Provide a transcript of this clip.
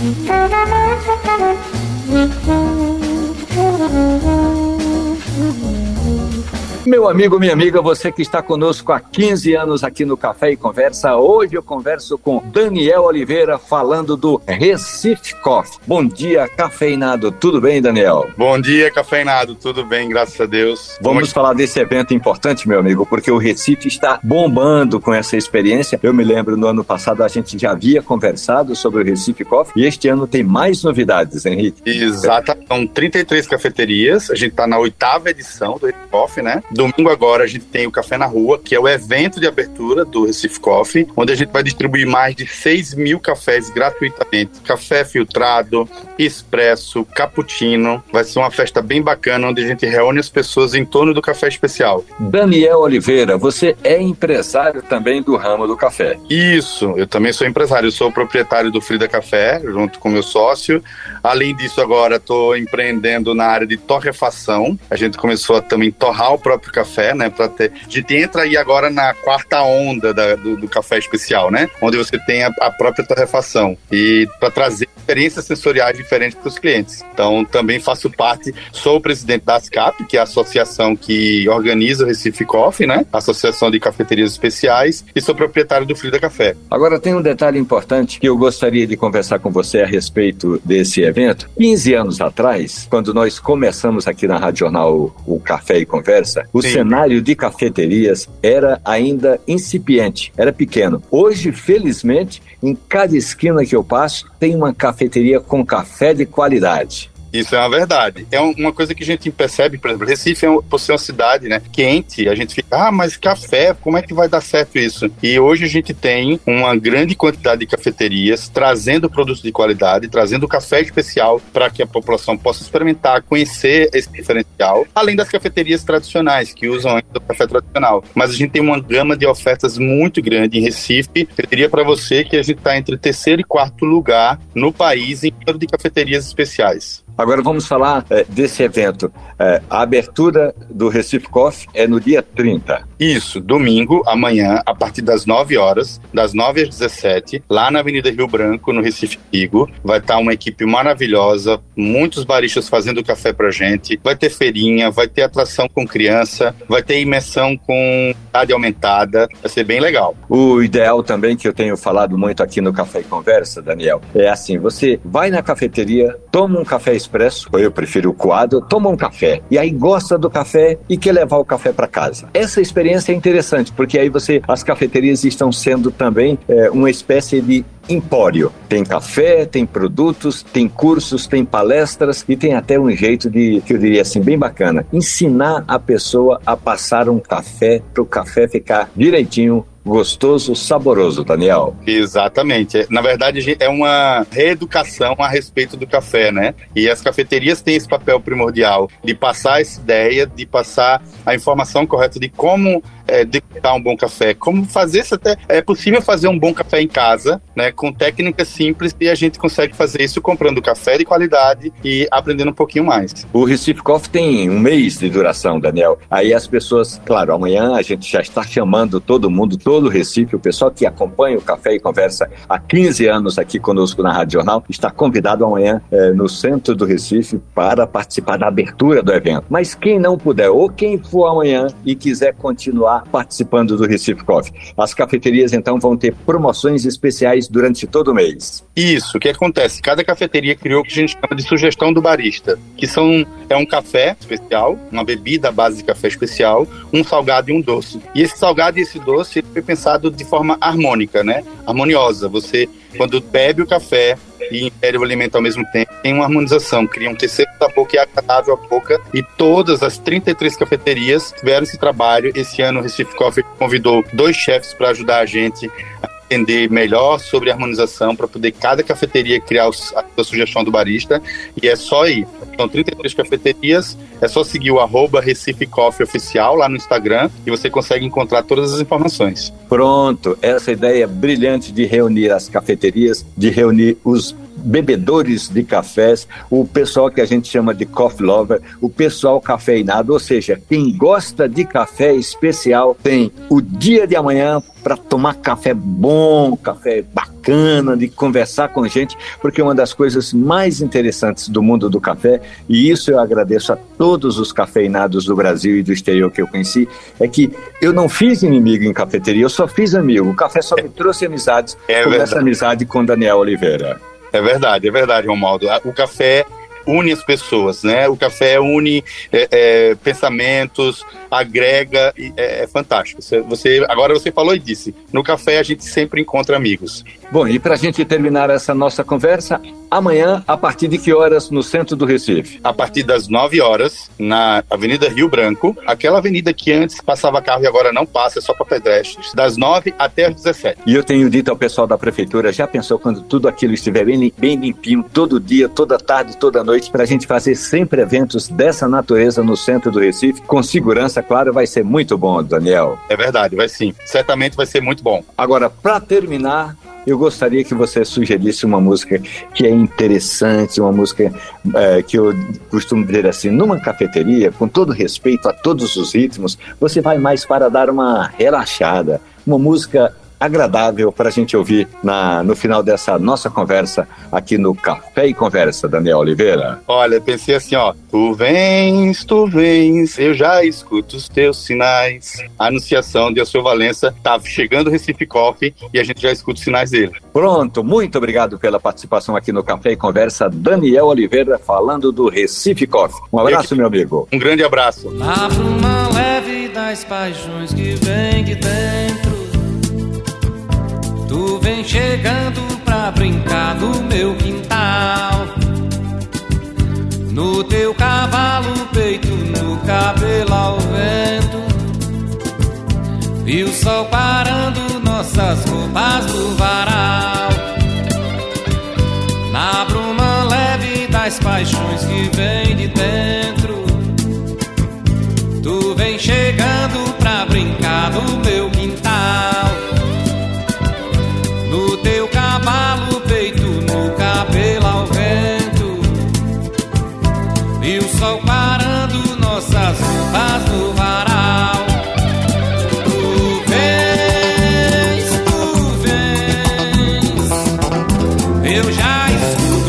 Thank you. Meu amigo, minha amiga, você que está conosco há 15 anos aqui no Café e Conversa, hoje eu converso com Daniel Oliveira falando do Recife Coffee. Bom dia, cafeinado. Tudo bem, Daniel? Bom dia, cafeinado. Tudo bem, graças a Deus. Vamos falar desse evento importante, meu amigo, porque o Recife está bombando com essa experiência. Eu me lembro no ano passado a gente já havia conversado sobre o Recife Coffee e este ano tem mais novidades, Henrique. Exato. São 33 cafeterias. A gente está na oitava edição do Recife Coffee, né? Domingo agora a gente tem o Café na Rua, que é o evento de abertura do Recife Coffee, onde a gente vai distribuir mais de 6 mil cafés gratuitamente. Café filtrado, expresso, cappuccino. Vai ser uma festa bem bacana, onde a gente reúne as pessoas em torno do café especial. Daniel Oliveira, você é empresário também do ramo do café. Isso, eu também sou empresário. Eu sou proprietário do Frida Café, junto com meu sócio. Além disso, agora estou empreendendo na área de torrefação. A gente começou a também torrar o próprio próprio café, né? Para ter. A gente entra aí agora na quarta onda da, do, do, café especial, né? Onde você tem a, a própria torrefação. E para trazer experiências sensoriais diferentes para os clientes. Então, também faço parte, sou o presidente da ASCAP, que é a associação que organiza o Recife Coffee, né? Associação de Cafeterias Especiais, e sou proprietário do Frida Café. Agora, tem um detalhe importante que eu gostaria de conversar com você a respeito desse evento. 15 anos atrás, quando nós começamos aqui na Rádio Jornal o Café e Conversa, o Sim. cenário de cafeterias era ainda incipiente, era pequeno. Hoje, felizmente, em cada esquina que eu passo, tem uma cafeteria com café de qualidade. Isso é uma verdade. É uma coisa que a gente percebe, por exemplo, Recife, é por ser uma cidade né, quente, a gente fica, ah, mas café, como é que vai dar certo isso? E hoje a gente tem uma grande quantidade de cafeterias trazendo produtos de qualidade, trazendo café especial para que a população possa experimentar, conhecer esse diferencial, além das cafeterias tradicionais, que usam ainda o café tradicional. Mas a gente tem uma gama de ofertas muito grande em Recife. Eu diria para você que a gente está entre terceiro e quarto lugar no país em número de cafeterias especiais. Agora vamos falar é, desse evento. É, a abertura do Recife Coffee é no dia 30. Isso, domingo, amanhã, a partir das 9 horas, das 9 às 17, lá na Avenida Rio Branco, no Recife Pigo. Vai estar uma equipe maravilhosa, muitos baristas fazendo café pra gente. Vai ter feirinha, vai ter atração com criança, vai ter imersão com idade aumentada. Vai ser bem legal. O ideal também, que eu tenho falado muito aqui no Café e Conversa, Daniel, é assim: você vai na cafeteria, toma um café expresso, ou eu prefiro o coado, toma um café. E aí gosta do café e quer levar o café para casa. Essa experiência é interessante, porque aí você, as cafeterias estão sendo também é, uma espécie de empório. Tem café, tem produtos, tem cursos, tem palestras e tem até um jeito de, que eu diria assim, bem bacana, ensinar a pessoa a passar um café para o café ficar direitinho gostoso, saboroso, Daniel. Exatamente. Na verdade, é uma reeducação a respeito do café, né? E as cafeterias têm esse papel primordial de passar essa ideia, de passar a informação correta de como é, degustar um bom café, como fazer isso até. É possível fazer um bom café em casa, né? Com técnicas simples e a gente consegue fazer isso comprando café de qualidade e aprendendo um pouquinho mais. O Recife Coffee tem um mês de duração, Daniel. Aí as pessoas, claro, amanhã a gente já está chamando todo mundo, todo o Recife, o pessoal que acompanha o Café e Conversa há 15 anos aqui conosco na Rádio Jornal, está convidado amanhã é, no centro do Recife para participar da abertura do evento. Mas quem não puder, ou quem for amanhã e quiser continuar participando do Recife Coffee. As cafeterias, então, vão ter promoções especiais durante todo o mês. Isso, o que acontece? Cada cafeteria criou o que a gente chama de sugestão do barista, que são, é um café especial, uma bebida base de café especial, um salgado e um doce. E esse salgado e esse doce foi pensado de forma harmônica, né? Harmoniosa. Você, quando bebe o café, e ingere o alimento ao mesmo tempo, tem uma harmonização, cria um terceiro sabor que é agradável à boca e todas as 33 cafeterias tiveram esse trabalho. Esse ano o Recife Coffee convidou dois chefes para ajudar a gente entender melhor sobre harmonização para poder cada cafeteria criar a sua sugestão do barista e é só ir. São 33 cafeterias, é só seguir o arroba Recife Coffee Oficial lá no Instagram e você consegue encontrar todas as informações. Pronto, essa ideia brilhante de reunir as cafeterias, de reunir os bebedores de cafés, o pessoal que a gente chama de coffee lover, o pessoal cafeinado, ou seja, quem gosta de café especial tem o dia de amanhã para tomar café bom, café bacana, de conversar com gente, porque uma das coisas mais interessantes do mundo do café, e isso eu agradeço a todos os cafeinados do Brasil e do exterior que eu conheci, é que eu não fiz inimigo em cafeteria, eu só fiz amigo. O café só me trouxe amizades, é como essa amizade com Daniel Oliveira. É verdade, é verdade, Romaldo. O café une as pessoas, né? O café une é, é, pensamentos, agrega, é, é, fantástico. Você agora você falou e disse, no café a gente sempre encontra amigos. Bom, e para a gente terminar essa nossa conversa, amanhã, a partir de que horas no centro do Recife? A partir das 9 horas, na Avenida Rio Branco, aquela avenida que antes passava carro e agora não passa, é só para pedestres, das 9 até as 17. E eu tenho dito ao pessoal da prefeitura, já pensou quando tudo aquilo estiver bem, bem limpinho, todo dia, toda tarde, toda noite, para a gente fazer sempre eventos dessa natureza no centro do Recife, com segurança, claro, vai ser muito bom, Daniel. É verdade, vai sim. Certamente vai ser muito bom. Agora, para terminar, eu gostaria que você sugerisse uma música que é interessante, uma música é, que eu costumo dizer assim, numa cafeteria, com todo respeito a todos os ritmos, você vai mais para dar uma relaxada, uma música agradável para a gente ouvir na, no final dessa nossa conversa aqui no Café e Conversa, Daniel Oliveira? Olha, pensei assim, ó, tu vens, tu vens, eu já escuto os teus sinais. A anunciação de Alceu Valença tá chegando o Recife Coffee e a gente já escuta os sinais dele. Pronto, muito obrigado pela participação aqui no Café e Conversa, Daniel Oliveira falando do Recife Coffee. Um abraço, que... meu amigo. Um grande abraço. Abra uma leve das paixões que vem de dentro vem chegando pra brincar no meu quintal. No teu cavalo, peito, no cabelo ao vento. E o sol parando nossas roupas no varal. Na bruma leve das paixões que vem de dentro. Eu já escuto.